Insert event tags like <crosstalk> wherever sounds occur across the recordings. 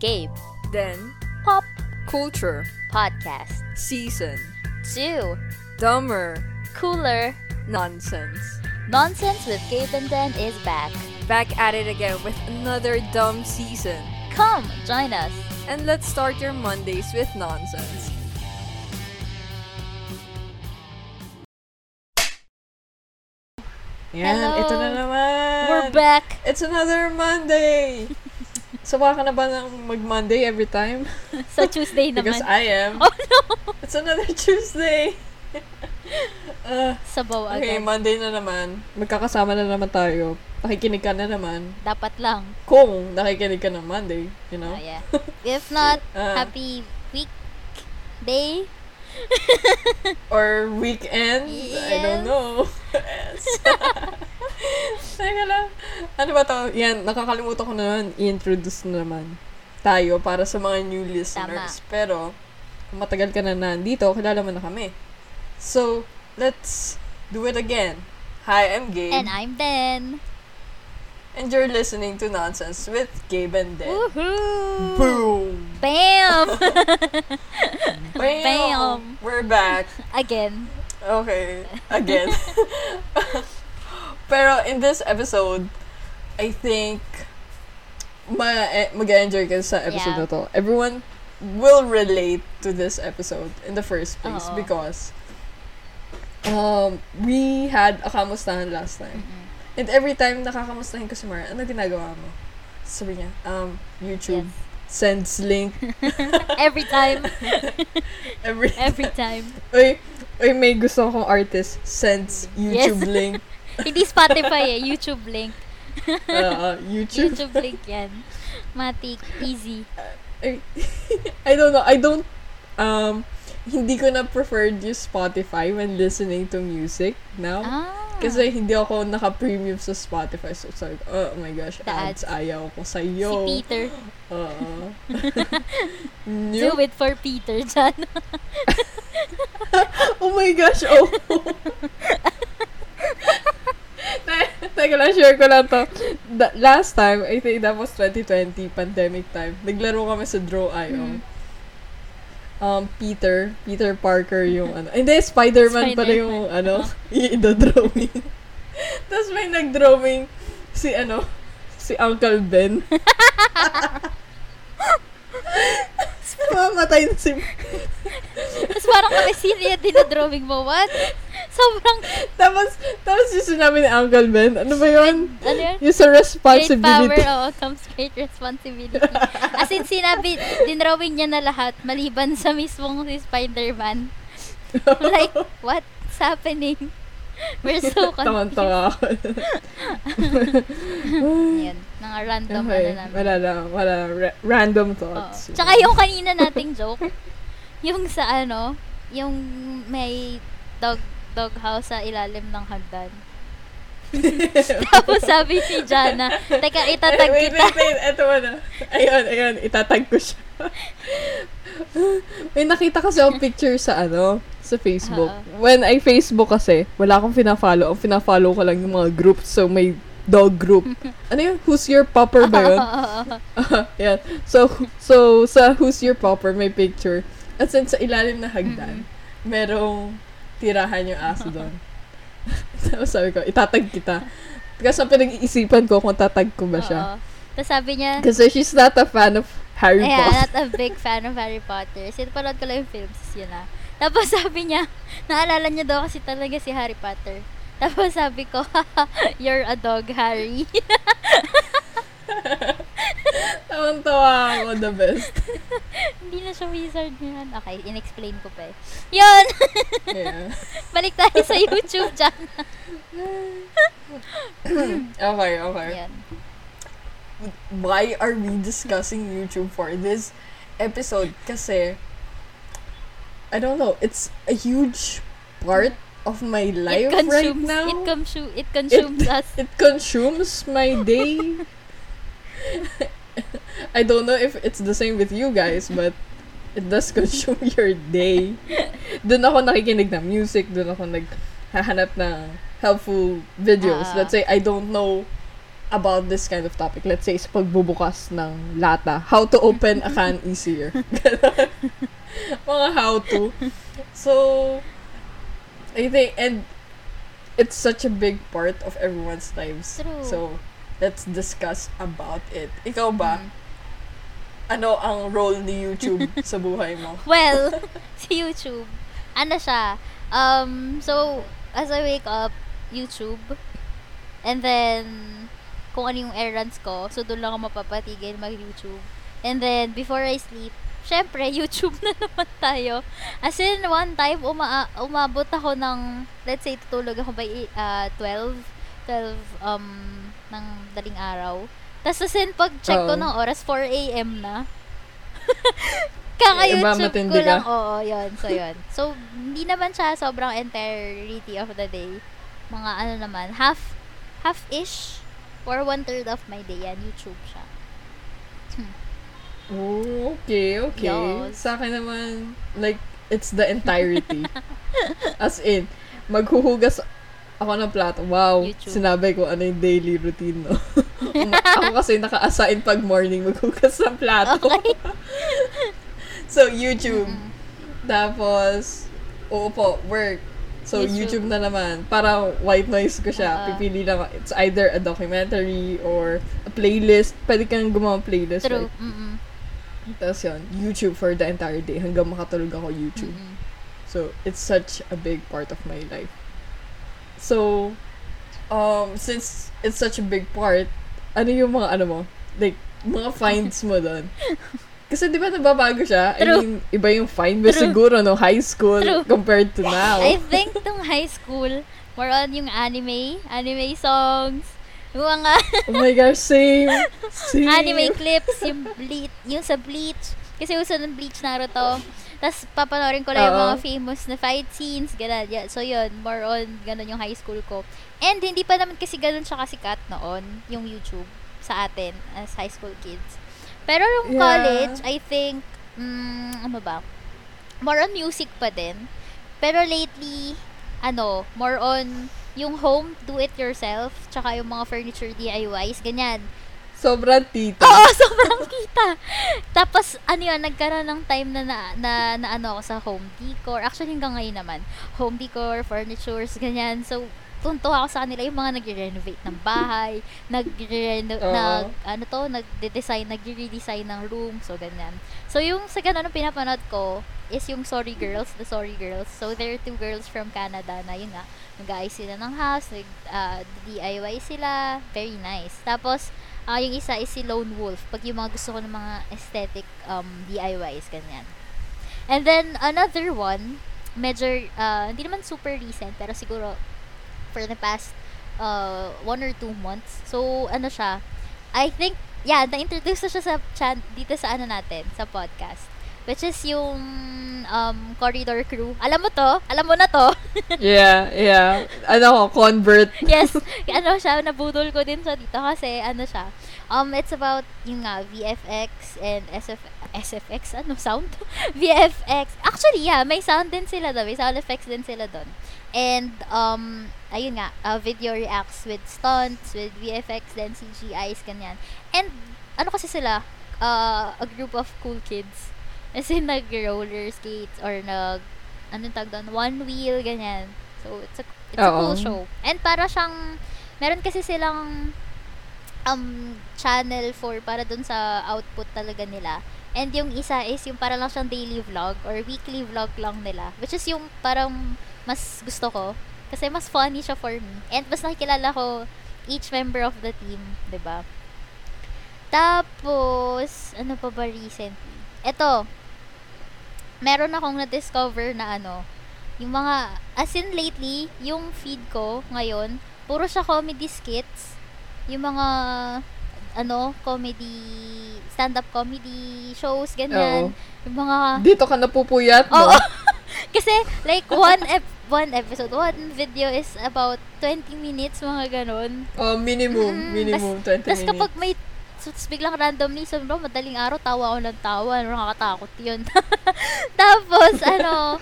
Gabe. Then, Pop culture, Podcast. season, 2. dumber, Cooler nonsense. Nonsense with Gabe and Den is back. Back at it again with another dumb season. Come, join us. And let's start your Mondays with nonsense. Yan, Hello. ito na naman. We're back. It's another Monday. <laughs> Sawa ka na ba ng mag-Monday every time? <laughs> So Tuesday <laughs> Because naman. I am. Oh no! It's another Tuesday. uh, <laughs> Sabaw okay, agad. Monday na naman. Magkakasama na naman tayo. Nakikinig ka na naman. Dapat lang. Kung nakikinig ka ng Monday, you know? Oh, yeah. If not, Ah. happy week day. Or weekend. I don't Yes. know. yes. Teka lang. Ano ba to? Yan, nakakalimutan ko na naman. I-introduce na naman tayo para sa mga new listeners. Pero, kung matagal ka na nandito, kilala mo na kami. So, let's do it again. Hi, I'm Gabe. And I'm Ben. And you're listening to Nonsense with Gabe and Den. Woohoo! Boom! Bam! <laughs> Bam! Bam! We're back. Again. Okay. Again. <laughs> Pero in this episode, I think ma eh, mag-enjoy ka sa episode Yeah. na to. Everyone will relate to this episode in the first place Oo. because um we had a kamustahan last time. Mm-mm. And every time nakakamustahin ko si Mara, ano ginagawa mo? Sabi niya, um, YouTube. Yes. Sends link. <laughs> Every time. <laughs> Every, Every time. Uy, uy, may gusto akong artist. Sends Yes. YouTube link. <laughs> Hindi Spotify eh. YouTube link. Uh, <laughs> YouTube. YouTube link yan. Matik. Easy. I, <laughs> I don't know. I don't, um, hindi ko na preferred use Spotify when listening to music now. Ah. Kasi hindi ako naka-premium sa Spotify. So, it's like, oh my gosh, ads, ads. ayaw ko Si sa'yo. Peter. Oo. Do it for Peter dyan. Oh my gosh, oh. Te- Teka lang, share ko lang to. The, last time, I think that was 2020, pandemic time. Naglaro kami sa Draw.io. Mm. Um, Peter, Peter Parker yung ano. Hindi, Spider-Man pala yung ano, <laughs> i-drawing. Tapos may nag-drawing si ano, si Uncle Ben. <laughs> Mamatay na si Tapos parang kami sino yung dinadrawing mo. What? Sobrang, <laughs> Tapos, tapos yung sinabi ni Uncle Ben, ano ba yun? ano yun? Yung sa Great power, responsibility. oo, comes great responsibility. <laughs> As in, sinabi, dinrawing niya na lahat, maliban sa mismong si Spider-Man. Like, <laughs> what's happening? We're so confused. Tawan-tawa ako. Yan, mga random okay, ano namin. wala lang. Wala lang. Ra- random Oo. thoughts. Tsaka yung kanina nating joke, yung sa ano, yung may dog dog house sa ilalim ng hagdan. <laughs> Tapos sabi ni Jana, teka, itatag wait, kita. wait, wait. Ito mo na. Ayun, ayun. Itatag ko siya. May nakita kasi akong picture sa ano, sa Facebook. Oo. When I Facebook kasi, wala akong pina-follow. Ang pina-follow ko lang yung mga groups. So, may dog group. <laughs> ano yun? Who's your popper ba yun? <laughs> Yan. So, so, sa Who's Your Popper, may picture. At sa ilalim na hagdan, merong tirahan yung aso <laughs> doon. Tapos sabi ko, itatag kita. Kasi pinag-iisipan ko kung tatag ko ba siya. Oo. Tapos sabi niya, Kasi she's not a fan of Harry yeah, Potter. not a big fan of Harry Potter. Sinapanood ko lang yung films, yun na. Tapos <laughs> sabi niya, naalala niya daw kasi talaga si Harry Potter. Tapos sabi ko, <laughs> you're a dog, Harry. Tawang-tawa ako, the best. <laughs> Hindi na siya wizard yan. Okay, in-explain ko pa eh. Yun! Yeah. <laughs> Balik tayo sa YouTube dyan. <coughs> Okay, okay. Yan. Why are we discussing YouTube for this episode? Kasi, I don't know, it's a huge part of my life it right consumes, now. It, consu- it consumes us. It consumes my day. <laughs> <laughs> I don't know if it's the same with you guys, but it does <laughs> consume your day. Doon ako nakikinig ng music, doon ako naghahanap ng helpful videos. Ah. Let's say I don't know about this kind of topic. Let's say, sa pagbubukas ng lata. How to open a can <laughs> easier. mga how to. So, I think, and it's such a big part of everyone's lives. True. So, let's discuss about it. Ikaw ba? Mm. Ano ang role ni YouTube <laughs> sa buhay mo? Well, <laughs> si YouTube, ano siya, um, so, as I wake up, YouTube, and then, kung ano yung errands ko, so doon lang ako mapapatigil mag-YouTube. And then, before I sleep, syempre, <laughs> YouTube na naman tayo. As in, one time, uma umabot ako ng, let's say, tutulog ako by uh, 12, 12, um, ng daling araw. Tapos, as in, pag-check ko ng oras, 4 a.m. na. <laughs> Eh, Kaka-YouTube ko lang. ka? Oo, yun. So, yun. So, hindi naman siya sobrang entirety of the day. Mga ano naman, half, half-ish or one-third of my day. Yan, YouTube siya. <laughs> Oh, okay, okay. Yes. Sa akin naman, like, it's the entirety. <laughs> As in, maghuhugas ako ng plato. Wow, YouTube. sinabi ko ano yung daily routine, no? <laughs> <laughs> ako kasi naka-assign pag morning maghugas ng plato. Okay. <laughs> so, YouTube. Mm. Tapos, oo po, work. So, YouTube, YouTube. na naman. Parang white noise ko siya. Ah. Pipili lang. It's either a documentary or a playlist. Pwede kang gumawa playlist. True. right? Mm-mm. Tapos yun, YouTube for the entire day. Hanggang makatulog ako YouTube. Mm-mm. So, it's such a big part of my life. So, um, since it's such a big part, ano yung mga ano mo? Like, mga <laughs> finds mo doon? Kasi di ba nababago siya? I True. mean, iba yung find mo True. siguro no high school True. compared to now. I think nung high school, more on yung anime, anime songs, yung mga oh my gosh, same. <laughs> Same. anime clips, yung bleach, yung sa Bleach. Kasi uso ng Bleach Naruto. Tapos papanoorin ko lang yung Oo. mga famous na fight scenes, ganun. Yeah, so yun, more on ganun yung high school ko. And hindi pa naman kasi ganun siya kasikat noon, yung YouTube sa atin as high school kids. Pero yung Yeah. college, I think, mm, ano ba? More on music pa din. Pero lately, ano, more on yung home, do it yourself, tsaka yung mga furniture DIYs, ganyan. Sobrang tita. Oo, <laughs> sobrang kita. Tapos, ano yun, nagkaroon ng time na na, na, na ano ako sa home decor. Actually, hanggang ngayon naman. Home decor, furnitures, ganyan. So, tuntua ako sa kanila yung mga nag-renovate ng bahay, nag-reno, Oo. nag, ano to, nag-design, nag-redesign ng room, so ganyan. So, yung sa ganun ang pinapanood ko is yung Sorry Girls, the Sorry Girls. So, they're two girls from Canada na yun nga, nag-aayos sila ng house, nag, ah, DIY sila, very nice. Tapos, Ah, yung isa is si Lone Wolf. Pag yung mga gusto ko ng mga aesthetic um, DIYs, ganyan. And then, another one, medyo, uh, hindi naman super recent, pero siguro, for the past uh, one or two months. So, ano siya, I think, yeah, na-introduce na siya sa chan dito sa ano natin, sa podcast. Which is yung um, Corridor Crew. Alam mo to? Alam mo na to? <laughs> yeah, yeah. Ano ko, convert. <laughs> yes, ano siya, nabudol ko din siya dito kasi ano siya, um, it's about yung nga, VFX and SF, SFX, ano, sound? <laughs> VFX. Actually, yeah, may sound din sila doon, may sound effects din sila doon. And, um, ayun nga, uh, video reacts with stunts, with VFX, then CGIs, ganyan. And, ano kasi sila, uh, a group of cool kids. As in, nag-roller skates or nag, anong tag doon, one wheel, ganyan. So, it's a, it's a Oo. cool show. And para siyang, meron kasi silang um, channel for para dun sa output talaga nila. And yung isa is yung para lang siyang daily vlog or weekly vlog lang nila. Which is yung parang mas gusto ko. Kasi mas funny siya for me. And mas nakikilala ko each member of the team, ba? Tapos, ano pa ba recently? Ito, meron akong na-discover na ano, yung mga, as in lately, yung feed ko ngayon, puro siya comedy skits. Yung mga, ano, comedy, stand-up comedy shows, ganyan. Yung mga, Dito ka napupuyat, no? Oo. <laughs> Kasi, like, one ep- one episode, one video is about 20 minutes, mga ganon. Oh, minimum. Mm, minimum, 20 Tapos minutes. kapag may so, tas biglang randomly, so bro, madaling araw, tawa ako ng tawa. Ano, nakakatakot yun. <laughs> Tapos, ano,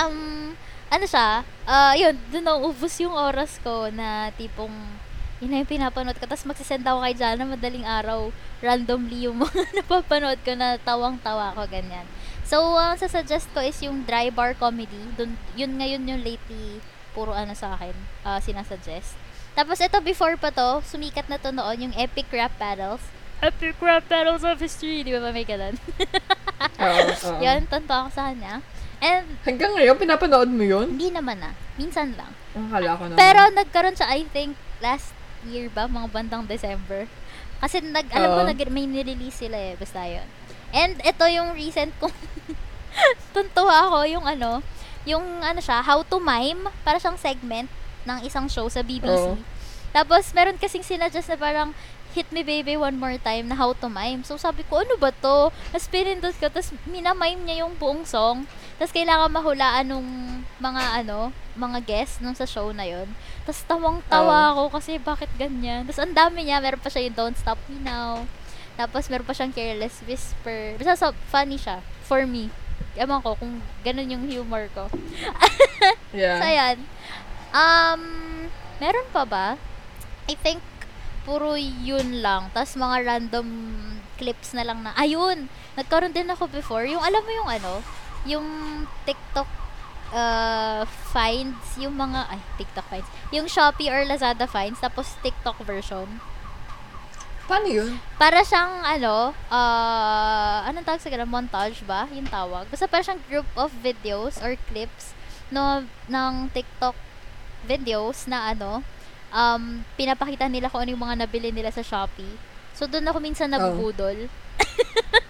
um, ano siya, ah yun, doon naubos yung oras ko na tipong Yun na yung pinapanood ko. Tapos magsisend ako kay Jana madaling araw. Randomly yung mga <laughs> napapanood ko na tawang-tawa ko, ganyan. So, ang uh, sasuggest ko is yung dry bar comedy. Dun, yun ngayon yung lately puro ano sa akin, uh, sinasuggest. Tapos ito before pa to, sumikat na to noon yung Epic Rap Battles. Epic Rap Battles of History. Di ba ba may ganun? <laughs> Oo. oo. Yan, tonto ako sa kanya. And, Hanggang ngayon, pinapanood mo yun? hindi naman na. Minsan lang. Ang kala ko naman. Pero nagkaroon siya, I think, last year ba? Mga bandang December. Kasi nag, alam ko, Oo. nag, may nirelease sila eh. Basta yun. And ito yung recent kong <laughs> tuntua ako, yung ano, yung ano siya, how to mime. Para siyang segment ng isang show sa BBC. Oo. Tapos, meron kasing sinadjust na parang, hit me baby one more time na how to mime. So, sabi ko, ano ba to? Tapos, pinindot ko. Tapos, minamime niya yung buong song. Tapos, kailangan mahulaan nung mga, ano, mga guests nung sa show na yon Tapos, tawang-tawa ako kasi bakit ganyan. Tapos, ang dami niya. Meron pa siya yung Don't Stop Me Now. Tapos, meron pa siyang Careless Whisper. Basta, so, funny siya. For me. Ewan ko kung ganun yung humor ko. <laughs> Yeah. So, ayan. Um, meron pa ba? I think, puro yun lang. Tapos, mga random clips na lang na, ayun! Nagkaroon din ako before. Yung, alam mo yung ano, yung TikTok uh, finds, yung mga, ay, TikTok finds. Yung Shopee or Lazada finds, tapos TikTok version. Paano yun? Para siyang, ano, uh, anong tawag sa ganun? Montage ba? Yung tawag. Basta para siyang group of videos or clips no, ng TikTok videos na ano, um, pinapakita nila kung ano yung mga nabili nila sa Shopee. So, doon ako minsan nabubudol. <laughs>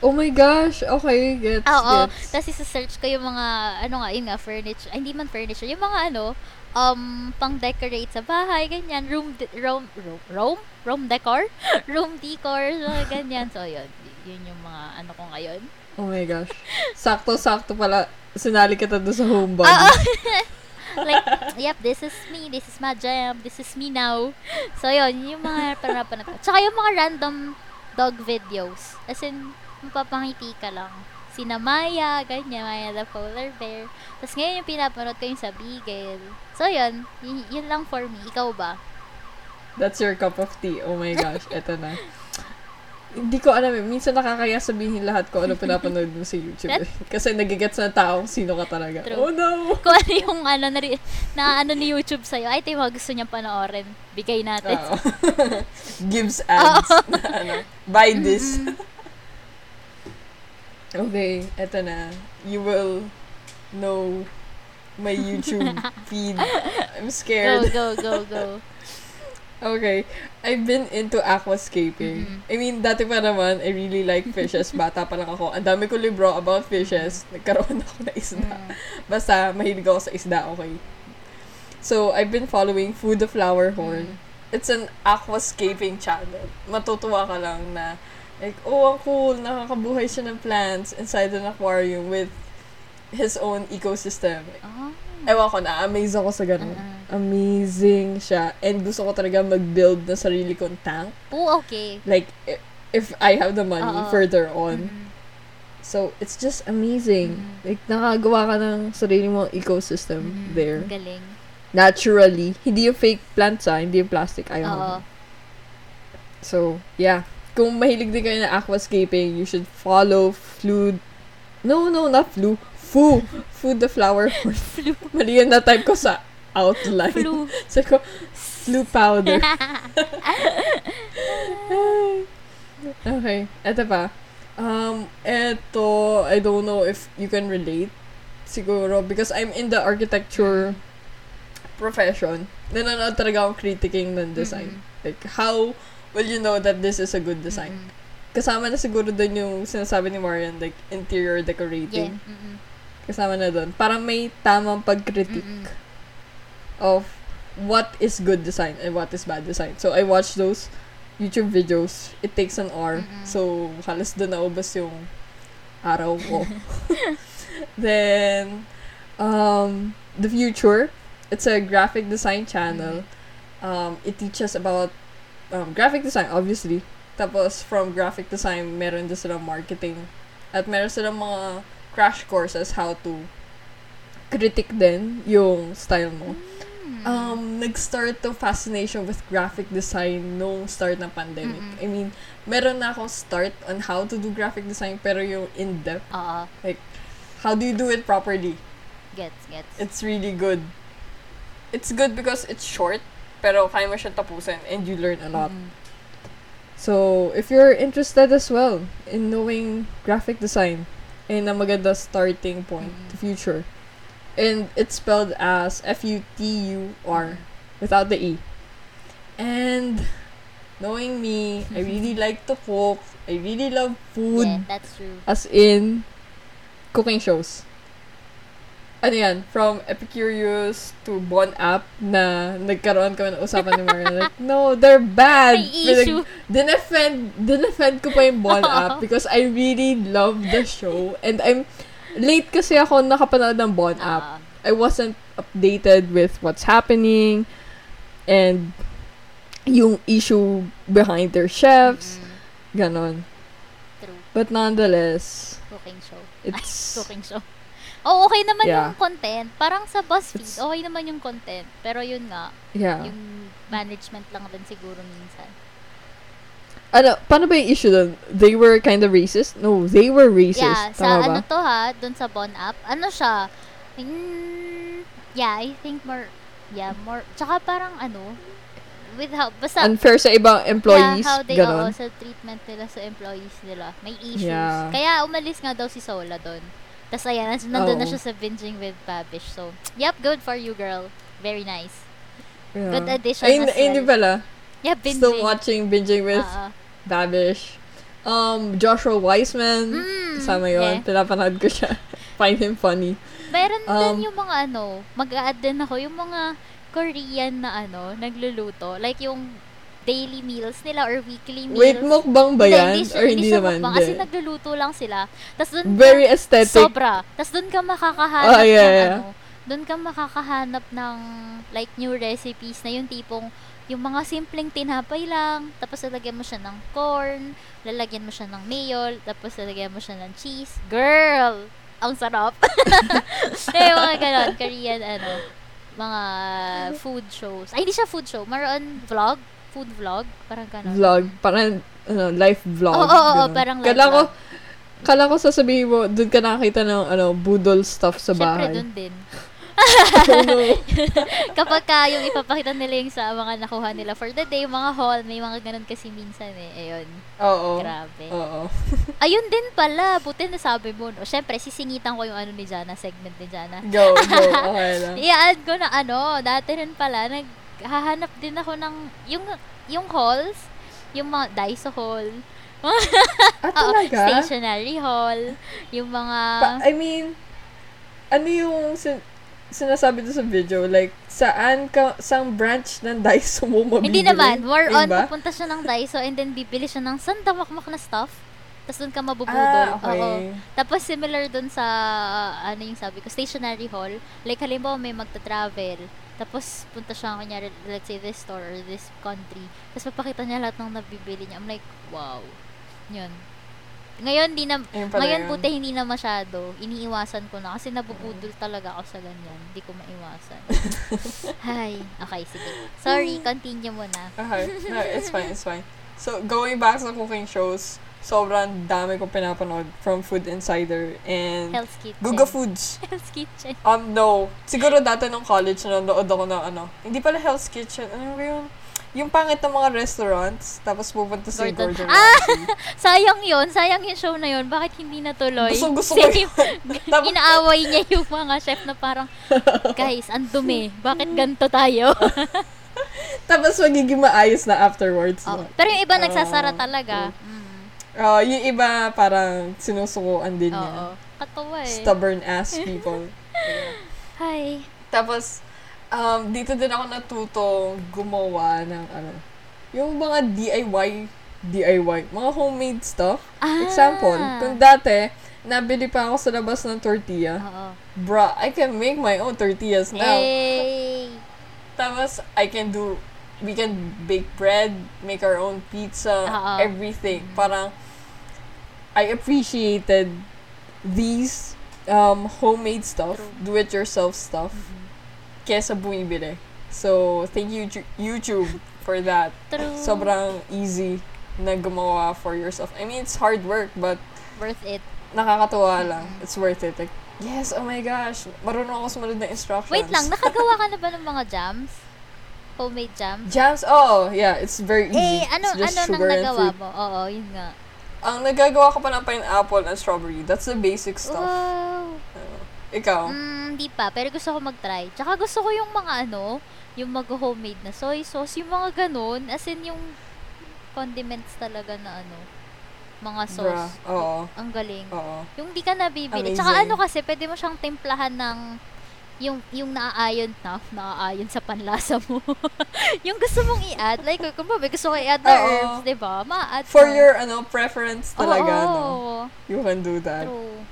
Oh my gosh. Okay, gets, Oo. gets. Tapos isa-search ko yung mga, ano nga, yun nga, furniture. Ay, hindi man furniture. Yung mga ano, um, pang-decorate sa bahay, ganyan. Room, de- room, room, room? Room decor? <laughs> room decor, so, ganyan. So, yun. Yun yung mga ano ko ngayon. Oh my gosh. Sakto-sakto pala. Sinali kita doon sa homebody. Oo. <laughs> like, yep, this is me, this is my jam, this is me now. So, yun, yung mga panapanood ko. Tsaka yung mga random dog videos. As in, mapapangiti ka lang. Sina Maya, ganyan, Maya the polar bear. Tapos ngayon yung pinapanood ko yung sa Beagle. So, yun, yun, yun lang for me. Ikaw ba? That's your cup of tea. Oh my gosh. Eto na. Hindi ko alam eh. Minsan nakakaya sabihin lahat ko ano pinapanood mo sa YouTube. eh. Kasi nagigets na tao kung sino ka talaga. True. Oh no! Kung ano yung ano, na, na ano ni YouTube sa'yo, ay, ito yung gusto niyang panoorin. Bigay natin. Oo. <laughs> Gives <laughs> ads. na ano, buy this. <laughs> okay, eto na. You will know my YouTube feed. I'm Go, scared. go, go, go. Okay. I've been into aquascaping. Mhm. I mean, dati pa naman, I really like fishes. <laughs> Bata pa lang ako. Ang dami ko libro about fishes. Nagkaroon <laughs> ako na isda. Mm. Basta, mahilig ako sa isda, okay? So, I've been following Food the Flower Horn. It's an aquascaping channel. Matutuwa ka lang na, like, oh, ang cool, nakakabuhay siya ng plants inside an aquarium with his own ecosystem. Oh. Ewan ko na, amaze ako sa ganun. Uh-uh. Amazing siya. And gusto ko talaga mag-build na sarili kong tank. Oh, okay. Like, if I have the money Oo. further on. Mm. So, it's just amazing. Mhm. Like, nakagawa ka ng sarili mong ecosystem Mm. there. Galing. Naturally. Hindi yung fake plants ah, hindi yung plastic. Ayaw. Oo. So, yeah. Kung mahilig din kayo na aquascaping, you should follow Fluid. No, no, not Flu. Fu. Food the flower. Flu. Mali yan na-type ko sa outline. Flu. <laughs> Sabi ko, flu powder. <laughs> okay, eto pa. Um, eto, I don't know if you can relate. Siguro, because I'm in the architecture profession. Nanonood talaga akong critiquing ng design. Like, how will you know that this is a good design? Mm-mm. Kasama na siguro doon yung sinasabi ni Marian, like, interior decorating. Yeah. Mm-mm. Kasama na doon. Parang may tamang pag-critique Mm-mm. of what is good design and what is bad design. So, I watch those YouTube videos. It takes an hour. Mm-mm. So, halos doon naubos yung araw ko. <laughs> Then, um, The Future. It's a graphic design channel. Um, it teaches about um, graphic design, obviously. Tapos, from graphic design, meron din silang marketing. At meron silang mga crash courses how to critique din yung style mo. Mm. um, nag-start to fascination with graphic design nung start ng pandemic. Mm-mm. I mean, meron na akong start on how to do graphic design, pero yung in-depth, Oo. how do you do it properly? Gets, gets. It's really good. It's good because it's short, pero kaya mo siya tapusin and you learn a lot. Mm. So, if you're interested as well in knowing graphic design, in a maganda starting point Mm. to future. And it's spelled as F-U-T-U-R without the E. And knowing me, I <laughs> really like to cook. I really love food. Yeah, that's true. As in, cooking shows. Ano yan? From Epicurious to Bon App na nagkaroon kami ng usapan ni Marian. Like, no, they're bad. May issue. Dinefend, dinefend ko pa yung Bon <laughs> App because I really love the show. And I'm, late kasi ako nakapanood ng Bon App. Ah, I wasn't updated with what's happening and yung issue behind their chefs. mm, Ganon. true. But nonetheless, Cooking show. it's... <laughs> Cooking show. Oh, okay naman Yeah. yung content. Parang sa BuzzFeed, It's- okay naman yung content. Pero yun nga, Yeah. yung management lang din siguro minsan. Ano, paano ba yung issue doon? They were kind of racist? No, they were racist. Yeah, sa Tama ba? ano to ha, dun sa Bon app, ano siya, mm, yeah, I think more, yeah, more, tsaka parang ano, with how, basta, Unfair sa ibang employees? yeah, how they, oo, ganon? sa treatment nila sa employees nila, may issues. Yeah. Kaya umalis nga daw si Sola doon. Tapos ayan, nandun <laughs> nandun na siya sa binging with Babish. So, yep, good for you, girl. Very nice. Yeah. Good addition Ay, as ay, well. pala. Yeah, binging. Still watching Binging with Oo. Babish. Um, Joshua Weissman. Mm, Kasama yun. yeah. Pinapanood ko siya. <laughs> Find him funny. Meron Um, din yung mga ano, mag-a-add din ako, yung mga Korean na ano, nagluluto. Like yung daily meals nila or weekly meals. Wait, mukbang ba yan? Hindi, Or hindi siya naman? mukbang, Hindi. Kasi nagluluto lang sila. Tapos doon Very aesthetic. Sobra. Tapos doon ka makakahanap Ah, yeah, ng yeah. ano, doon ka makakahanap ng like new recipes na yung tipong yung mga simpleng tinapay lang, tapos lalagyan mo siya ng corn, lalagyan mo siya ng mayo, tapos lalagyan mo siya ng cheese. Girl! Ang sarap. <laughs> eh, mga ganon. Korean, ano, mga food shows. Ay, hindi siya food show. Maroon vlog. Food vlog. Parang ganon. Vlog. Parang, ano, life vlog. Oo, oo, oo, ganun. parang life Kala ko, vlog. kala ko sasabihin mo, doon ka nakakita ng, ano, budol stuff sa Siyempre, bahay. doon din. <laughs> oh, no. <laughs> Kapag ka yung ipapakita nila yung sa mga nakuha nila for the day, mga haul, may mga ganun kasi minsan eh. Ayun, Oo. grabe. Oo. <laughs> Ayun din pala, buti na sabi mo, no? Siyempre, sisingitan ko yung ano ni Jana, segment ni Jana. Go, go. Okay lang. I-add ko na ano, dati rin pala, naghahanap din ako ng, yung, yung halls, yung mga Daiso Hall, Ah, <laughs> oo, talaga? stationery hall, yung mga, Pa- I mean, ano yung sin- sinasabi doon sa video? Like, saan ka, saan branch ng Daiso mo mabibili? hindi naman, more on, pupunta siya ng Daiso and then bibili siya ng sandamakmak na stuff. Tapos doon ka mabubudol. Ah, okay. Oo. Tapos similar doon sa, ano yung sabi ko, stationery hall. Like, halimbawa may magta-travel. Tapos, punta siya, kunyari, let's say, this store or this country. Tapos, papakita niya lahat ng nabibili niya. I'm like, wow. Yun. Ngayon, di na, ngayon yun. buti hindi na masyado. Iniiwasan ko na. Kasi nabubudol talaga ako sa ganyan. Hindi ko maiwasan. <laughs> Hay. Okay, sige. Sorry, <laughs> continue mo na. Okay. No, it's fine, it's fine. So, going back sa cooking shows, sobrang dami kong pinapanood from Food Insider and Hell's Kitchen. Guga Foods. <laughs> Hell's Kitchen. Um, no. Siguro dati nung college, nanonood ako ng ano. Hindi pala Hell's Kitchen. Ano ba yun? Yung pangit ng mga restaurants, tapos pupunta si Gordon. Gordon, Ah! <laughs> Sayang yun. Sayang yung show na yun. Bakit hindi natuloy? Gusto- gusto ko. <laughs> Tapos- Inaaway niya yung mga chef na parang, guys, ang dumi. Bakit ganito tayo? Tapos magiging maayos na afterwards. Oh, no? Pero yung iba Ah, nagsasara talaga. Mm. Ah, yung iba parang sinusukuan din Oo. niya. Katawa eh. Stubborn ass <laughs> people. Hi. Tapos, um, dito din ako natutong gumawa ng ano, yung mga DIY, DIY, mga homemade stuff. Ah. Example, kung dati, nabili pa ako sa labas ng tortilla. Oo. Bruh, I can make my own tortillas now. Hey. Tapos, I can do, we can bake bread, make our own pizza, Oo. everything. Parang, I appreciated these um, homemade stuff, True. do-it-yourself stuff, kesa bumibili. So, thank you, YouTube, for that. True. Sobrang easy na gumawa for yourself. I mean, it's hard work, but Worth it. nakakatuwa lang. It's worth it. Like, yes, oh my gosh, marunong ako sumunod na instructions. Wait lang, nakagawa ka na ba <laughs> ng mga jams? Homemade jams? Jams, oh, yeah, it's very easy. Eh, ano, it's just ano nang nagawa mo? Oo, yun nga. Ang nagagawa ko pa ng pineapple and strawberry. That's the basic stuff. Wow. Ikaw? Mm, di pa, pero gusto ko mag-try. Tsaka gusto ko yung mga ano, yung mag-homemade na soy sauce, yung mga ganun, as in yung condiments talaga na ano, mga Bruh. sauce. Oo. Ang galing. Oo. Yung di ka nabibili. Amazing. Tsaka ano kasi, pwede mo siyang timplahan ng yung yung naaayon na, naaayon sa panlasa mo. <laughs> yung gusto mong i-add, like, kung ba, gusto ko i-add na herbs, di ba? Ma-add For mo. your, ano, preference talaga, Oo, no? You can do that. True.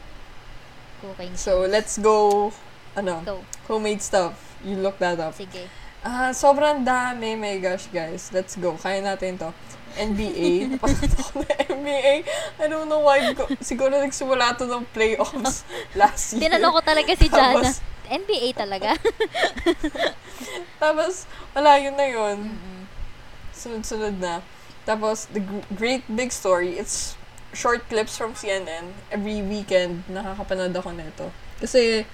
Cooking. So, let's go, ano, Go. homemade stuff. You look that up. Sige. Ah, sobrang dami. My gosh, guys. Let's go. Kaya natin to. NBA. Na NBA. I don't know why. Siguro nagsimula to ng playoffs <laughs> last year. Tinanong ko talaga si Jana. Tapos- NBA talaga? <laughs> Tapos, wala yun na yun. Mm-mm. Sunod-sunod na. Tapos, The Gr- Great Big Story, it's short clips from CNN. Every weekend, nakakapanood ako nito. Kasi,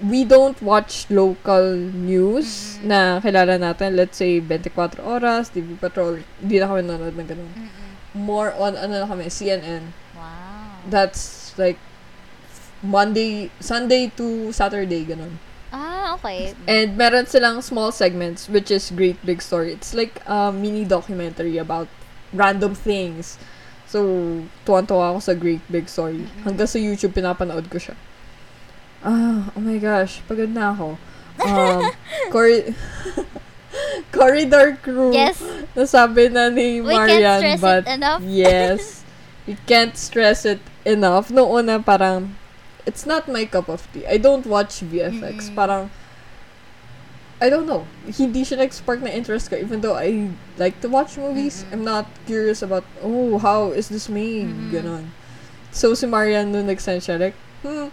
we don't watch local news Mm-mm. na kilala natin. Let's say, 24 Oras, TV Patrol. Hindi na kami nanonood ng ganun. Mm-mm. More on, ano na kami, CNN. Wow. That's, like, Monday, Sunday to Saturday, ganun. Ah, okay. And meron silang small segments, which is Great Big Story. It's like a mini documentary about random things. So, tuwan-tuwa ako sa Great Big Story. Mm-mm. Hanggang sa YouTube, pinapanood ko siya. Ah, oh my gosh, pagod na ako. Um, <laughs> Cor- <laughs> Corridor Crew. Yes. Nasabi na ni We Marian, can't stress but it enough. yes, <laughs> we can't stress it enough. Noong una, parang, it's not my cup of tea. I don't watch VFX. Mm-mm. Parang, I don't know. Hindi siya nag-spark na interest ko. Even though I like to watch movies, Mm-mm. I'm not curious about, oh, how is this made? Mm-mm. Ganon. So, si Marian nung nag-send siya, like, hmm,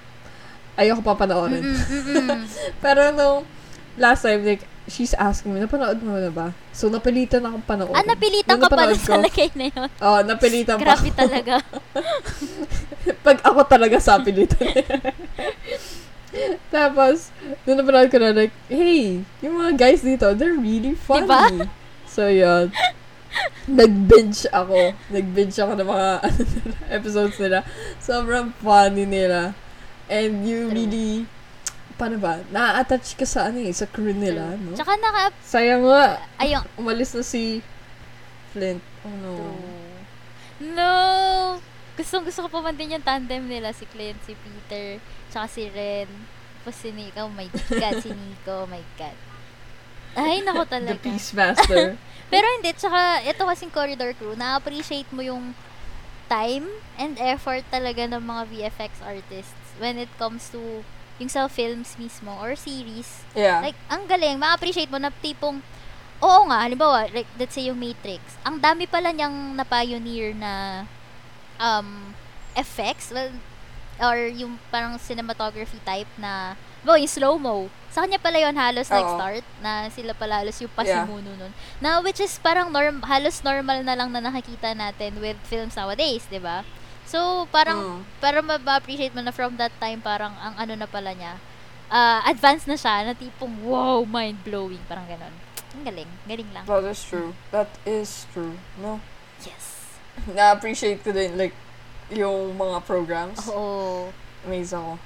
ayoko pa panoorin. Mm-mm, mm-mm. <laughs> Pero nung last time, like, she's asking me, napanood mo na ba? So, napilitan akong panoorin. Ah, napilitan Nung ka pala napanood sa ko, lagay na yun. Oo, napilitan pa. Grabe talaga. <laughs> Pag ako talaga sa pilitan. <laughs> Tapos, nung napanood ko na, like, hey, yung mga guys dito, they're really funny. Diba? So, yun. Nag-binge ako. Nag-binge ako ng mga <laughs> ano episodes nila. Sobrang funny nila. And you really, paano ba, na-attach ka sa ano eh, sa crew nila, no? Tsaka naka, Sayang nga, ayun, umalis na si Flint. Oh no. No! Gustong gusto ko pa man din yung tandem nila, si Clint, si Peter, tsaka si Ren. Tapos si Nico, oh my God, si Nico, oh my God. Ay, nako <laughs> The talaga. Peace Master. <laughs> Pero hindi, tsaka ito kasing Corridor Crew, na-appreciate mo yung time and effort talaga ng mga VFX artists when it comes to yung sa films mismo or series. yeah. Like, ang galing, ma-appreciate mo na tipong, oo nga, halimbawa, like, let's say yung Matrix, ang dami pala niyang na-pioneer na um, effects, well, or yung parang cinematography type na, bo, yung slow-mo. Sa kanya pala yun halos Oo. nag-start, na sila pala halos yung Yeah. pasimuno nun. Na, which is parang norm, halos normal na lang na nakakita natin with films nowadays, di ba? So, parang, Mm. para ma-appreciate mo na from that time, parang ang ano na pala niya, ah advanced na siya, na tipong, wow, mind-blowing, parang ganon. Ang galing, galing lang. That is true. That is true. No? Yes. <laughs> Na-appreciate ko din, like, yung mga programs. Oo, Amazed ako.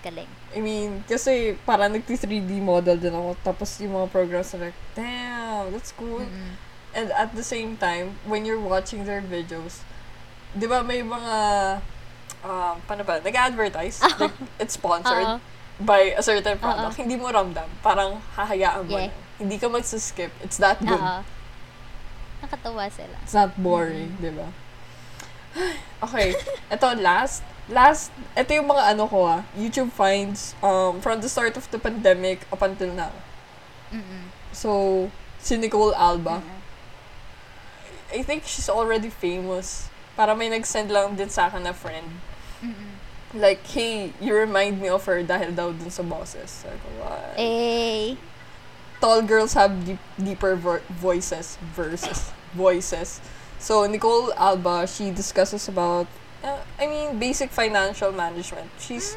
galing. I mean, kasi parang nag-3D model din ako. Tapos yung mga programs na like, damn, that's cool. Mm-mm. And at the same time, when you're watching their videos, di ba may mga, um, paano ba, nag-advertise. <laughs> Like, it's sponsored Oo. by a certain product. Hindi mo ramdam. Parang hahayaan mo Yeah. Hindi ka magsaskip. It's that good. Oo. Nakatawa sila. It's not boring, di ba? <sighs> Okay, ito last. Last, ito yung mga ano ko ah, YouTube finds um, from the start of the pandemic up until now. Mm-mm. So, si Nicole Alba, Mm-mm. I think she's already famous. Para may nag-send lang din sa akin na friend. Mm-mm. Like, hey, you remind me of her dahil daw dun sa bosses. Sabi ko, what? Eh, tall girls have deep, deeper vo- voices versus voices. So Nicole Alba, she discusses about, uh, I mean, basic financial management. She's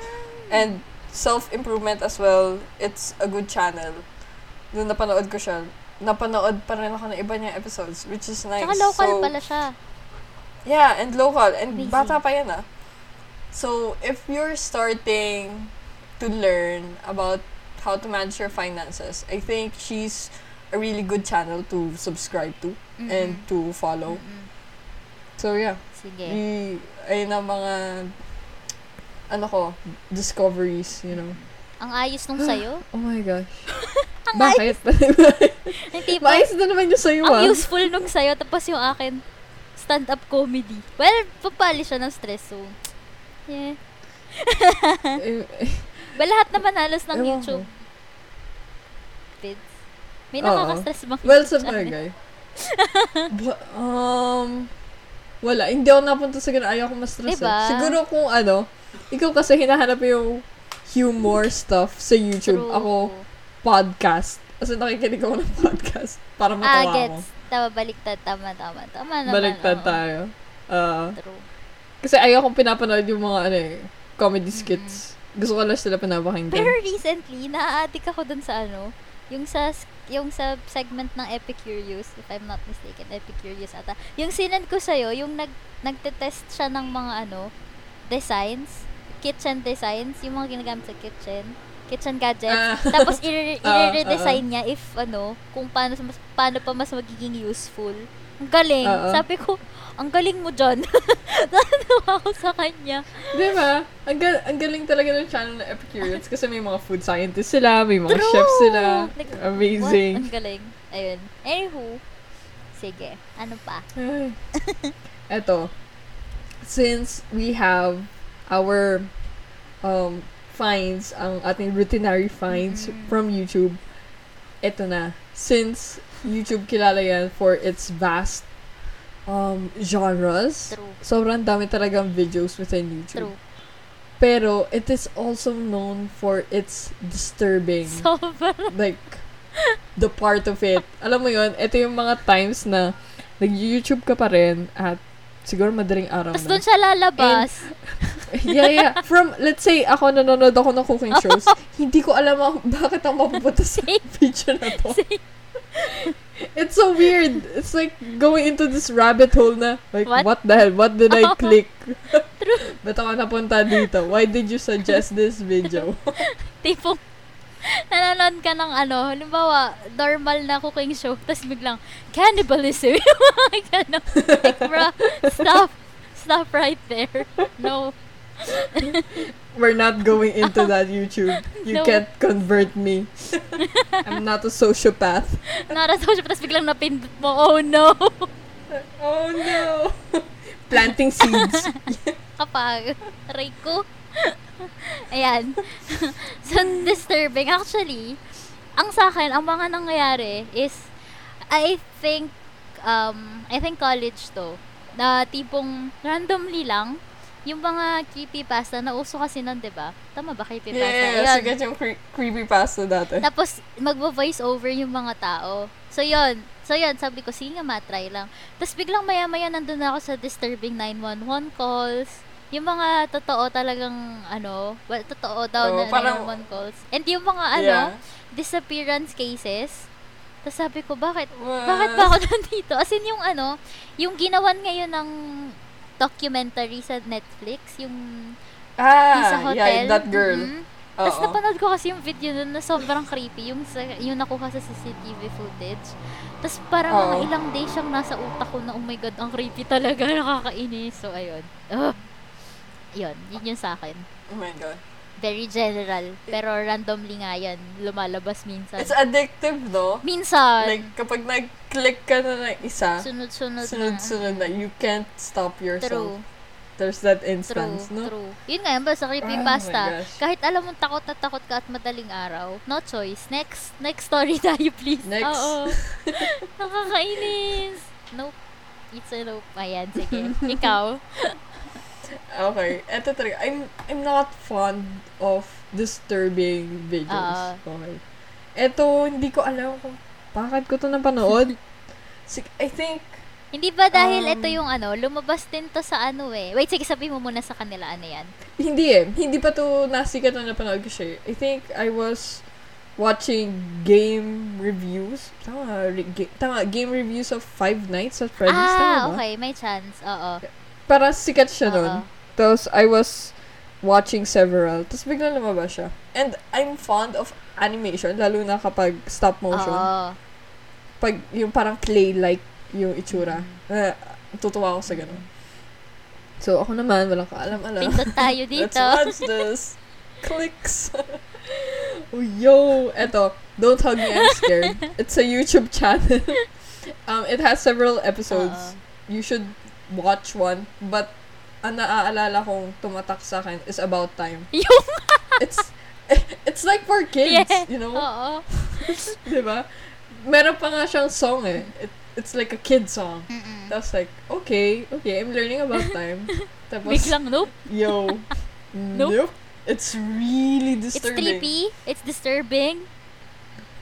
and self improvement as well. It's a good channel. Nung napanood ko siya, napanood pa rin ako ng iba niya episodes, which is nice. Tsaka local so, pala siya. Yeah, and local. And Amazing. bata pa yan ah. So, if you're starting to learn about how to manage your finances, I think she's a really good channel to subscribe to and Mm-mm. to follow. Mm-mm. So, yeah. Sige. I, ayun ang mga ano ko, discoveries, you know. Ang ayos nung <gasps> sayo. Oh my gosh. <laughs> Ang Bakit? Yung tipo, Maayos na naman yung sa'yo, ang ah. useful nung sayo, tapos yung akin, stand-up comedy. Well, papali siya ng stress, so, yeah. <laughs> Well, lahat naman halos ng ewan. YouTube vids. May nakaka-stress bang Well, sa bagay. <laughs> Bu- um, wala. Hindi ako napunta sa ganun. Ayaw ko ma-stress. Diba? eh. Siguro kung ano, ikaw kasi hinahanap yung humor stuff sa YouTube. True. Ako, podcast. Kasi nakikinig ako ng <laughs> podcast para Ah, matawa ako. Tama, baliktad. Tama, tama. Tama naman. Baliktad oo. tayo. Ah, True. kasi ayaw kong pinapanood yung mga ano eh, comedy skits. Gusto ko lang sila pinapakinggan. Pero recently, na-addict ako dun sa ano, yung sa yung sa segment ng Epicurious, if I'm not mistaken, Epicurious ata. Yung sinend ko sa'yo, yung nag, nagte-test siya ng mga ano, designs, kitchen designs, yung mga ginagamit sa kitchen, kitchen gadgets. Ah. <laughs> Tapos Ah, i-redesign niya if ano, kung paano mas, paano pa mas magiging useful. Ang galing. Oo. Sabi ko, ang galing mo dyan. <laughs> Natuwa ako sa kanya. Di ba? Ang, gal- ang galing talaga ng channel na Epicurious kasi may mga food scientists sila, may mga True! chefs sila. Like, Amazing. What? Ang galing. Ayun. Anywho, sige. Ano pa? <laughs> Eto, since we have our um, finds, ang ating routinary finds Mm. from YouTube, eto na. Since YouTube kilala yan for its vast um, genres, True. sobrang dami talagang videos within YouTube. True. Pero it is also known for its disturbing <laughs> Sobrang. like the part of it. Alam mo yon ito yung mga times na nag-YouTube ka pa rin at siguro madaling araw Tapos na. doon siya lalabas. <laughs> yeah, yeah. From, let's say, ako nanonood ako ng cooking shows, <laughs> hindi ko alam ako, bakit ako mapupunta sa video na to. <laughs> It's so weird. It's like going into this rabbit hole na, like, What? what, the hell? What did I click? True. Ba't ako napunta dito? Why did you suggest this video? Tipong, nanonood ka ng ano, halimbawa, normal na cooking show, tapos biglang, cannibalism. Mga ganon. Like, bro, stop. Stop right there. No. <laughs> We're not going into <laughs> that YouTube. You No. can't convert me. <laughs> I'm not a sociopath. Narasaw siya, tapos biglang napindot mo. Oh, no. Oh no! Planting seeds. Kapag, aray ko. Ayan. so, disturbing. Actually, ang sa akin, ang mga nangyayari is, I think, um, I think college to, na tipong randomly lang, yung mga creepypasta, nauso kasi nun, di ba? Tama ba creepypasta? yeah, Ayun. sigat yung cre- creepypasta dati. Tapos, magvo-voice over yung mga tao. So, yun. So, yun. Sabi ko, sige nga, matry lang. Tapos, biglang maya-maya nandun na ako sa disturbing 911 calls. Yung mga totoo talagang, ano, well, totoo daw Oo, na parang- 911 calls. And yung mga, ano, Yeah. disappearance cases. Tapos sabi ko, bakit, What? bakit ba ako <laughs> nandito? As in, yung ano, yung ginawan ngayon ng documentary sa Netflix, yung Ah, yung sa hotel. yeah, that girl. Mhm. Tapos Oo. napanood ko kasi yung video nun na sobrang creepy, yung, sa, yung nakuha sa CCTV footage. Tapos parang mga Oo. ilang days siyang nasa utak ko na, oh my god, ang creepy talaga, <laughs> nakakainis. So, ayun. Ugh. Yun, yun yung sa akin. Oh my God. Very general, pero randomly nga yan, lumalabas minsan. It's addictive, no? minsan, Like, kapag nag-click ka na ng isa, sunod-sunod na. sunod-sunod na, you can't stop yourself. True. There's that True, instance, no? true. Yun nga, yun ba, sa Oh creepypasta, gosh. kahit alam mong takot na takot ka at madaling araw, no choice. Next, next story <laughs> tayo, please. Next. Oo. <laughs> Nakakainis. Nope. It's a nope. Ayan, sige. Ikaw. Okay, eto talaga. I'm, I'm not fond of disturbing videos. Ah. okay. Eto, hindi ko alam kung bakit ko to napanood. <laughs> I think, Hindi ba dahil Um, ito yung ano, lumabas din to sa ano eh. Wait, sige, sabihin mo muna sa kanila ano yan. hindi eh. Hindi pa to nasikat na napanood ko siya. eh. I think I was watching game reviews. Tama, re- ga- tama game reviews of Five Nights at Freddy's. tama ah, ba? okay, may chance. Oo. Para sikat siya Oo. nun. Tapos, I was watching several. Tapos, biglang lumabas siya. And, I'm fond of animation, lalo na kapag stop motion. Oo. Pag, yung parang clay-like yung itsura. Uh, tutuwa ako sa ganun. So, ako naman, walang kaalam-alam. Pindot tayo <laughs> dito. Let's watch this. Clicks. <laughs> oh, yo! Eto, Don't Hug Me, I'm Scared. <laughs> It's a YouTube channel. um, it has several episodes. Oo. You should watch one. But, ang naaalala kong tumatak sa akin is About Time. <laughs> Yung, It's, <laughs> it's like for kids, yeah. you know? Oo. <laughs> Di ba? Meron pa nga siyang song eh. It, it's like a kid song. Mm-mm. Tapos like, okay, okay, I'm learning about time. Tapos, Biglang nope. yo, Nope. nope. It's really It's disturbing. creepy. It's disturbing.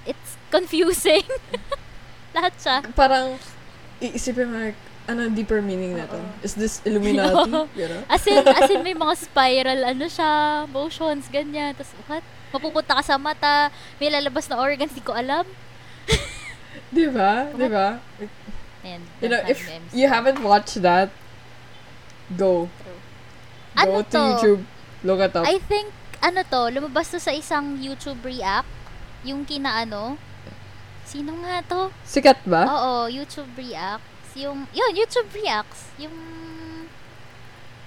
It's confusing. Lahat siya. Parang, iisipin mo like, ano deeper meaning na to? Oo. Is this Illuminati? <laughs> <laughs> you know? As in, as in may mga spiral, ano siya, motions, ganyan. Tapos, what? Mapupunta ka sa mata, may lalabas na organs, di ko alam. <laughs> Di ba? Di ba? And, You know, if you haven't watched that, go. True. Go Ano to to? YouTube. Look it up. I think, ano to, lumabas to sa isang YouTube react. Yung kina ano. Sino nga to? Sikat ba? Oo, YouTube reacts. Yung, yun, YouTube reacts. Yung,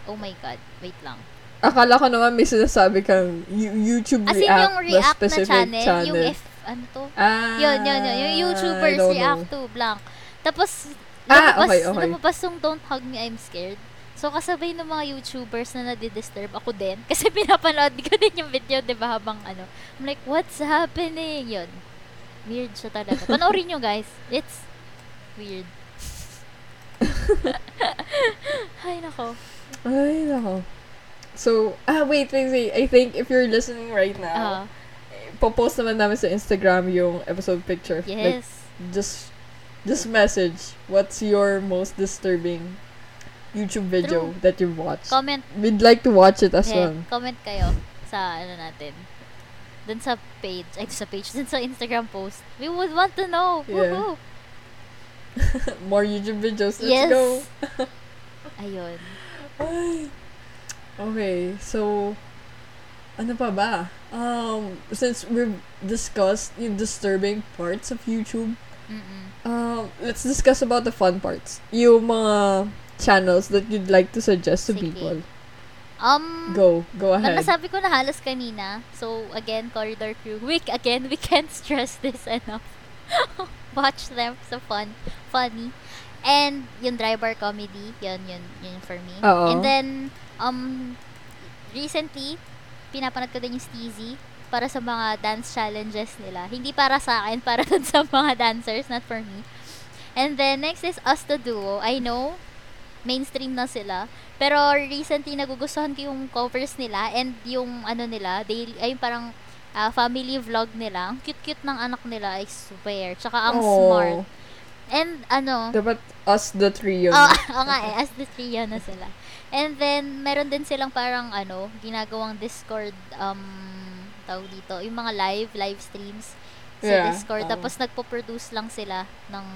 oh my God, wait lang. Akala ko naman may sinasabi kang you- YouTube As in, react, yung the react na specific channel, channel. yung F, ano to? Ah, Yun, yun, yun. Yung YouTubers react know. to blank. Tapos, Ah, lumabas, okay, okay. lumabas yung Don't Hug Me, I'm Scared. So, kasabay ng mga YouTubers na nadidisturb ako din. <laughs> Kasi pinapanood ko din yung video, di ba, habang ano. I'm like, what's happening? Yun. Weird siya talaga. Panoorin nyo, guys. It's weird. <laughs> Ay, nako. Ay, nako. So, ah, wait, wait, wait. I think if you're listening right now, Ah, popost naman namin sa Instagram yung episode picture. Like, yes. just, just message what's your most disturbing YouTube video True. that you've watched. Comment We'd like to watch it as Yeah, well. comment kayo sa ano natin. Dun sa page, ay sa page, <laughs> dun sa Instagram post. We would want to know. Yeah. Woohoo! <laughs> More YouTube videos. Let's yes. go. <laughs> Ayun. Ay. Okay, so, ano pa ba? Um, since we've discussed yung disturbing parts of YouTube, Mm-mm. um, let's discuss about the fun parts. Yung mga channels that you'd like to suggest to Sige. people. Um, Go, go ahead. nasabi ko na halos kanina. So, again, Corridor Crew. Week, again, we can't <laughs> stress this enough. Watch them. So fun. Funny. And yung dry bar comedy, yun, yun, yun for me. Oo. And then, um, recently, pinapanood ko din yung Steezy para sa mga dance challenges nila. Hindi para sa akin, <laughs> para dun sa mga dancers, not for me. And then, next is Us the Duo. I know, mainstream na sila. Pero recently, nagugustuhan ko yung covers nila and yung ano nila, daily, ay parang ah, family vlog nila. Ang cute-cute ng anak nila, I swear. Tsaka ang Oh. smart. And ano, Dapat us the three yun. Oo, <laughs> oo nga eh, as the trio na sila. And then, meron din silang parang ano, ginagawang Discord, um, tawag dito, yung mga live, live streams sa Yeah, Discord. oo. Tapos, nagpo-produce lang sila ng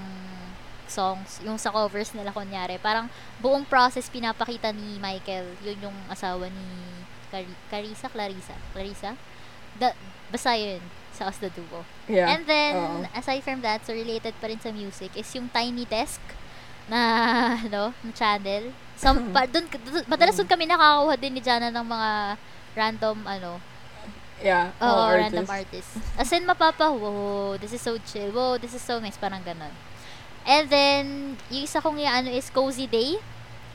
songs, yung sa covers nila kunyari. Parang, buong process pinapakita ni Michael, yun yung asawa ni Cari- Carissa, Clarissa, Clarissa? Da, basta yun, sa Us the Duo. yeah. And then, Oo. aside from that, so related pa rin sa music, is yung Tiny Desk na, <laughs> ano, na channel. Some, <laughs> pa, dun, dun, madalas dun kami nakakakuha din ni Jana ng mga random, ano, yeah. oh, mga random artists. artists. As in, mapapa, whoa, this is so chill, whoa, this is so nice, parang ganun. And then, yung isa kong ano is Cozy Day.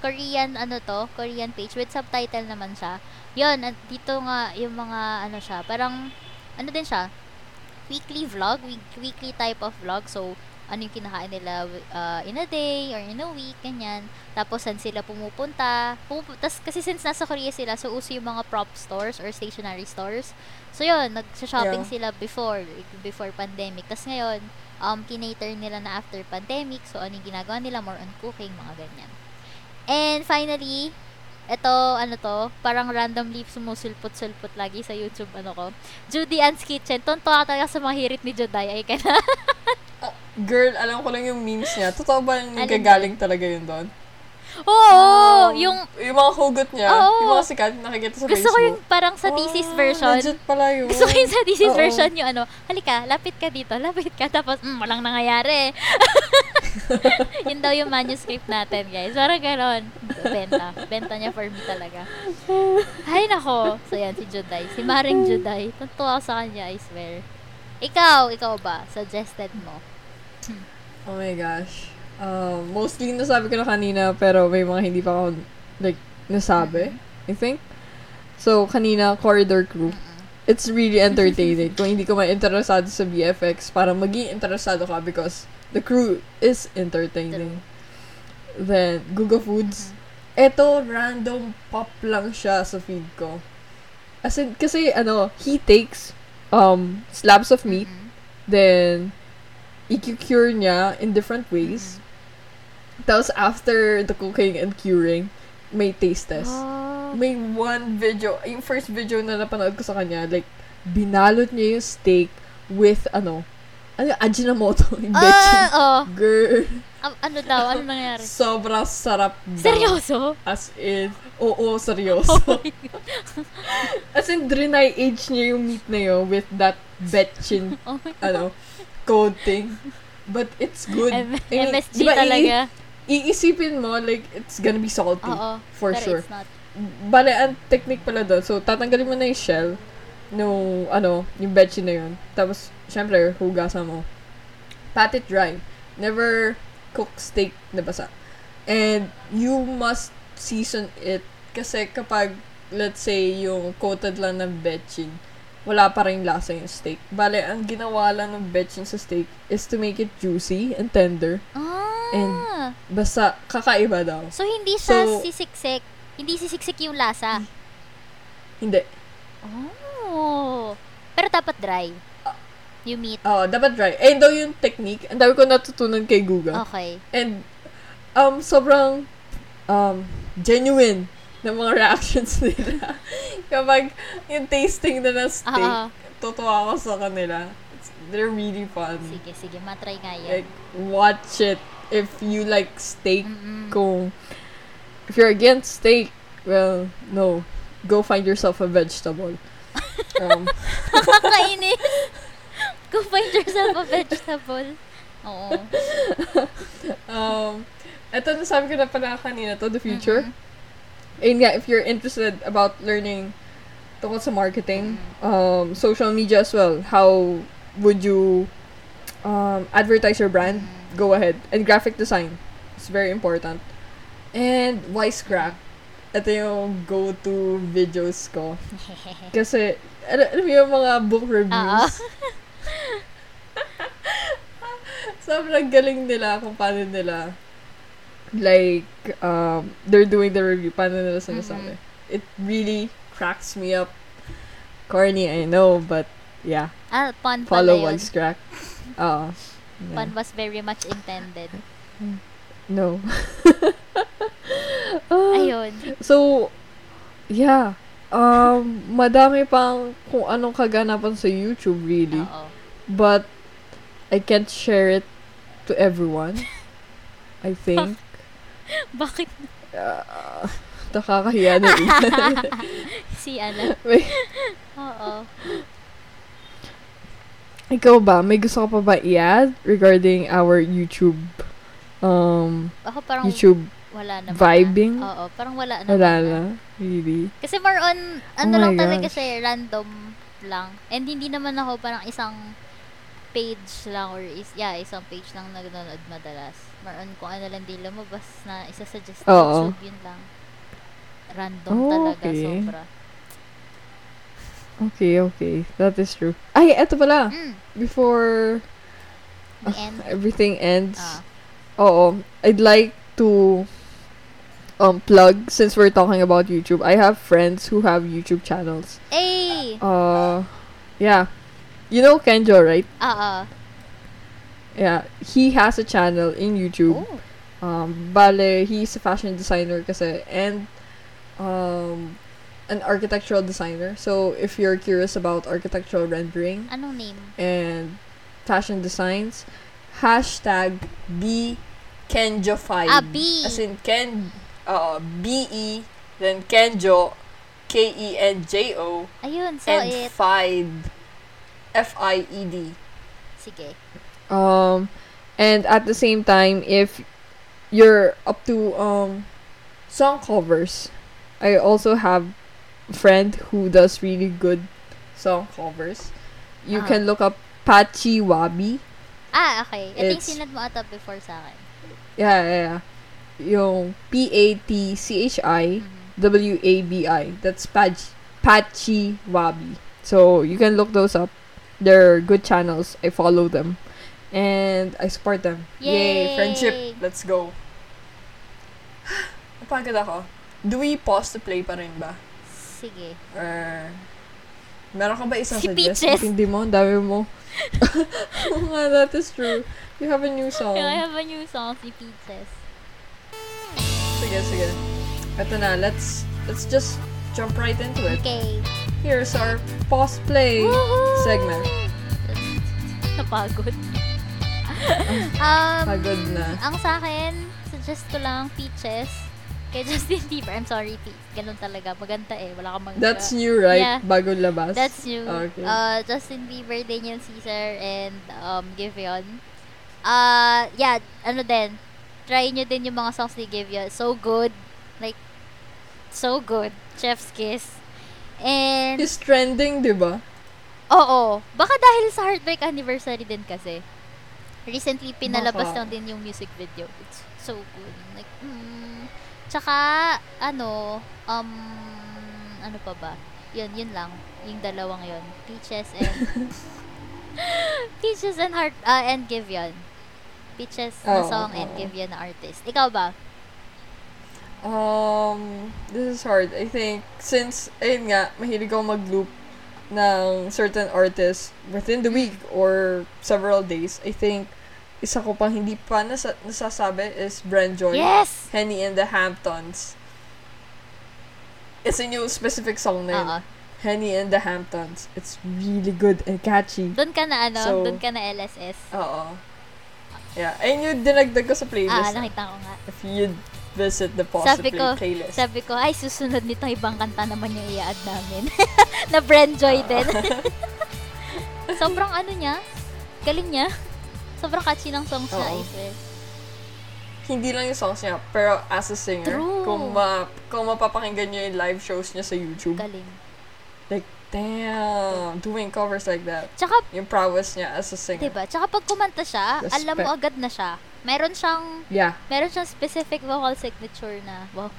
Korean, ano to, Korean page, with subtitle naman siya. At dito nga, yung mga, ano siya, parang, ano din siya, weekly vlog, week, weekly type of vlog. So, ano yung kinakain nila uh, in a day or in a week, ganyan. Tapos, saan sila pumupunta. Pumup- tas, kasi since nasa Korea sila, so uso yung mga prop stores or stationery stores. So, yun, nag-shopping Yeah. sila before, before pandemic. Tas ngayon, um, kinater nila na after pandemic. So, ano yung ginagawa nila? More on cooking, mga ganyan. And finally, ito, ano to, parang randomly sumusulpot-sulpot lagi sa YouTube, ano ko. Judy Ann's Kitchen. Ka talaga sa mga hirit ni Juday. Ay, ka na. Girl, alam ko lang yung memes niya. Totoo ba yung Alin gagaling talaga yun doon? Oo! yung, Yung mga hugot niya, Oo. yung mga sikat nakikita sa gusto ko Facebook. yung parang sa thesis Ah, version. Legit pala yun. Gusto ko yung sa thesis Oo. version yung ano, halika, lapit ka dito, lapit ka, tapos, mm, walang nangyayari. <laughs> yun daw yung manuscript natin, guys. Parang ganon. Benta. Benta niya for me talaga. Ay, nako. So, yan, si Juday. Si Maring Juday. Tuntua ako sa kanya, I swear. Ikaw, ikaw ba? Suggested mo. Oh my gosh. Um, mostly nasabi ko na kanina, pero may mga hindi pa ako, like, nasabi, I think. So, kanina, Corridor Crew. It's really entertaining. Kung hindi ka ma-interesado sa VFX, para maging interesado ka because the crew is entertaining. Then, Google Foods. Eto, random pop lang siya sa feed ko. As in, kasi, ano, he takes um, slabs of meat, then, i-cure niya in different ways. Tapos, after the cooking and curing, may taste test. Oh. May one video, yung first video na napanood ko sa kanya, like, binalot niya yung steak with, ano, ano yung Ajinomoto, yung <laughs> betchin. Ah, oh. Girl, Am- ano daw? Ano nangyari? sobrang sarap daw. Seryoso? As in, oo, seryoso. <laughs> Oh my God. <laughs> As in, drenay age niya yung meat na yun with that betchin, Oh ano, coating. But it's good. M- I mean, MSG di ba, i- talaga. Iisipin mo, like, it's gonna be salty. Oo. for pero sure. it's not. Bale, ang technique pala doon. So, tatanggalin mo na yung shell nung, ano, yung betchin na yun. Tapos, syempre, hugasan mo. Pat it dry. Never cook steak na basa. And, you must season it. Kasi kapag, let's say, yung coated lang ng betchin, wala pa rin lasa yung steak. Bale, ang ginawa lang ng betchin sa steak is to make it juicy and tender. Ah. Basta, kakaiba daw. so, hindi siya So- sisiksik. Hindi sisiksik yung lasa. Hindi. Oh. Pero dapat dry. Yung meat. Oo, dapat dry. Eh, daw yung technique, ang dami ko natutunan kay Guga. Okay. And, um, sobrang, um, genuine ng mga reactions <laughs> nila. Kapag yung tasting na ng steak, Ah, ah. totoo ako sa kanila. It's, they're really fun. Sige, sige. Matry nga yan. Like, watch it if you like steak. Mm-mm. Kung, if you're against steak, well, no. Go find yourself a vegetable. <laughs> um, Nakakainis. Go find yourself a <laughs> vegetable. Oo. um, eto nasabi ko na pala kanina to, the future. Mm-mm. Ayun nga, if you're interested about learning tungkol sa marketing, um, social media as well, how would you um, advertise your brand? Go ahead. And graphic design. It's very important. And Wisecrack. Ito yung go-to videos ko. <laughs> Kasi, alam mo yung mga book Oo. reviews? <laughs> <laughs> Sobrang galing nila kung paano nila like, um, they're doing the review. Paano nila sinasabi. It really cracks me up. Corny, I know, but yeah. Ah, pun Follow pala yun. Wisecrack. Oo. Yeah. Pun was very much intended. <laughs> No. <laughs> Ah, Ayun. So, yeah. Um, madami pang kung anong kaganapan sa YouTube, really. Oo. But, I can't share it to everyone. I <laughs> think. <laughs> Bakit Uh, nakakahiya na eh. <laughs> si ano? May- <laughs> Oo. Ikaw ba, may gusto ka pa ba i-add regarding our YouTube, um, Ako parang YouTube wala naman. vibing? Na. Oo, parang wala naman. Wala na. na? Really? Kasi more on, ano Oh lang talaga siya, random lang. And hindi naman ako parang isang page lang or is, yeah, isang page lang na nanonood madalas. More on kung ano lang di lumabas na isa-suggest sa Oo. YouTube, yun lang. Random Oh, talaga, okay. sobra. Okay, okay. That is true. Ay, eto pala. Mm. Before end. everything ends. Ah. Oo. I'd like to um plug since we're talking about YouTube. I have friends who have YouTube channels. Ay! Uh yeah. You know Kenjo, right? Oo. Yeah. He has a channel in YouTube. Oh. Um bale he's a fashion designer kasi and um an architectural designer. So if you're curious about architectural rendering Anong name? and fashion designs, hashtag B Kenjo5. Ah, B. As in Ken, uh, B-E, then Kenjo, K-E-N-J-O, Ayun, so and it. Fide, F-I-E-D. Sige. Um, and at the same time, if you're up to um song covers, I also have a friend who does really good song covers. You Ah. can look up Pachi Wabi. Ah, okay. Yung It's- sinad mo ata before sa akin. Yeah, yeah, yeah. Yung P-A-T-C-H-I Mhm. That's Pach Pachi Wabi. So you can look those up. They're good channels. I follow them. And I support them. Yay! Friendship. Let's go. <gasps> Napagod ako. Do we pause to play pa rin ba? Sige. Or... Meron ka ba isang Si suggest? Peaches. Hindi mo, dami mo. <laughs> Oo nga, that is true. You have a new song. I have a new song, si Peaches. Sige, sige. Ito na, let's let's just jump right into it. Okay. Here's our pause play Woohoo! segment. Napagod. Um, Pagod na. ang sa akin, suggest ko lang Peaches. Kay Justin Bieber. I'm sorry, Pete. Ganun talaga. Maganda eh. Wala kang mag- That's new, right? Yeah. Bagong labas. That's new. Okay. Uh, Justin Bieber, Daniel Caesar, and um, Giveon. Uh, yeah, ano din. Try nyo din yung mga songs ni Giveon. So good. Like, so good. Chef's kiss. And, He's trending, di ba? oo. Baka dahil sa Heartbreak Anniversary din kasi. Recently, pinalabas Baka. lang din yung music video. It's so good. Like, mm. Tsaka, ano, um, ano pa ba? Yun, yun lang. Yung dalawang yun. Peaches and, <laughs> Peaches and Heart, uh, and Giveon. Peaches na Oo, song and oo. Giveon na artist. Ikaw ba? Um, this is hard. I think, since, ayun nga, mahilig ako mag-loop ng certain artists within the week or several days, I think, isa ko pang hindi pa nasa- nasasabi is Brand Joy. Yes! Henny and the Hamptons. It's a new specific song na yun. Oo. Henny and the Hamptons. It's really good and catchy. Doon ka na ano, So- doon ka na LSS. Oo. Yeah. Ayun yung dinagdag ko sa Ah, playlist. nakita ko nga. If you'd visit the Pause Sabi ko, playlist. sabi ko, ay, susunod nito ibang kanta naman yung i-add namin. <laughs> na Brand Joy din. <laughs> Sobrang ano niya, galing niya. Sobrang catchy ng songs niya, Oo. I swear. Hindi lang yung songs niya, pero as a singer, True. kung ma kung mapapakinggan niyo yung live shows niya sa YouTube, Galing. like, damn, doing covers like that. Tsaka, Yung prowess niya as a singer. diba, tsaka pag kumanta siya, alam mo Respect. agad na siya. Meron siyang, Yeah. meron siyang specific vocal signature na, wow,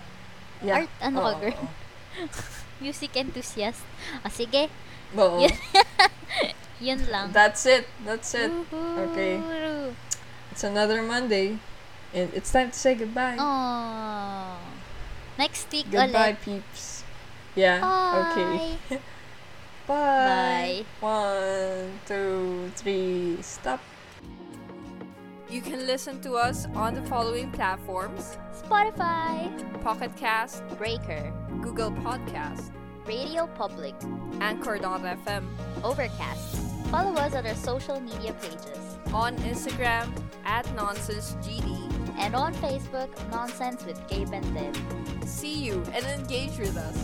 Yeah. Art, ano ka, Oo, girl? oo. <laughs> music enthusiast. Ah, sige, Oo. <laughs> Yun. lang. That's it. That's it. Woohoo! Okay. It's another Monday. And it's time to say goodbye. Oh. Next week Goodbye, ulit. peeps. Yeah. Okay. <laughs> Bye. Bye. Bye. One, two, three, stop. You can listen to us on the following platforms Spotify, Pocket Cast, Breaker, Google Podcast, Radio Public, Anchor.fm, Overcast. Follow us on our social media pages on Instagram at NonsenseGD. and on Facebook, Nonsense with Gabe and Deb. See you and engage with us.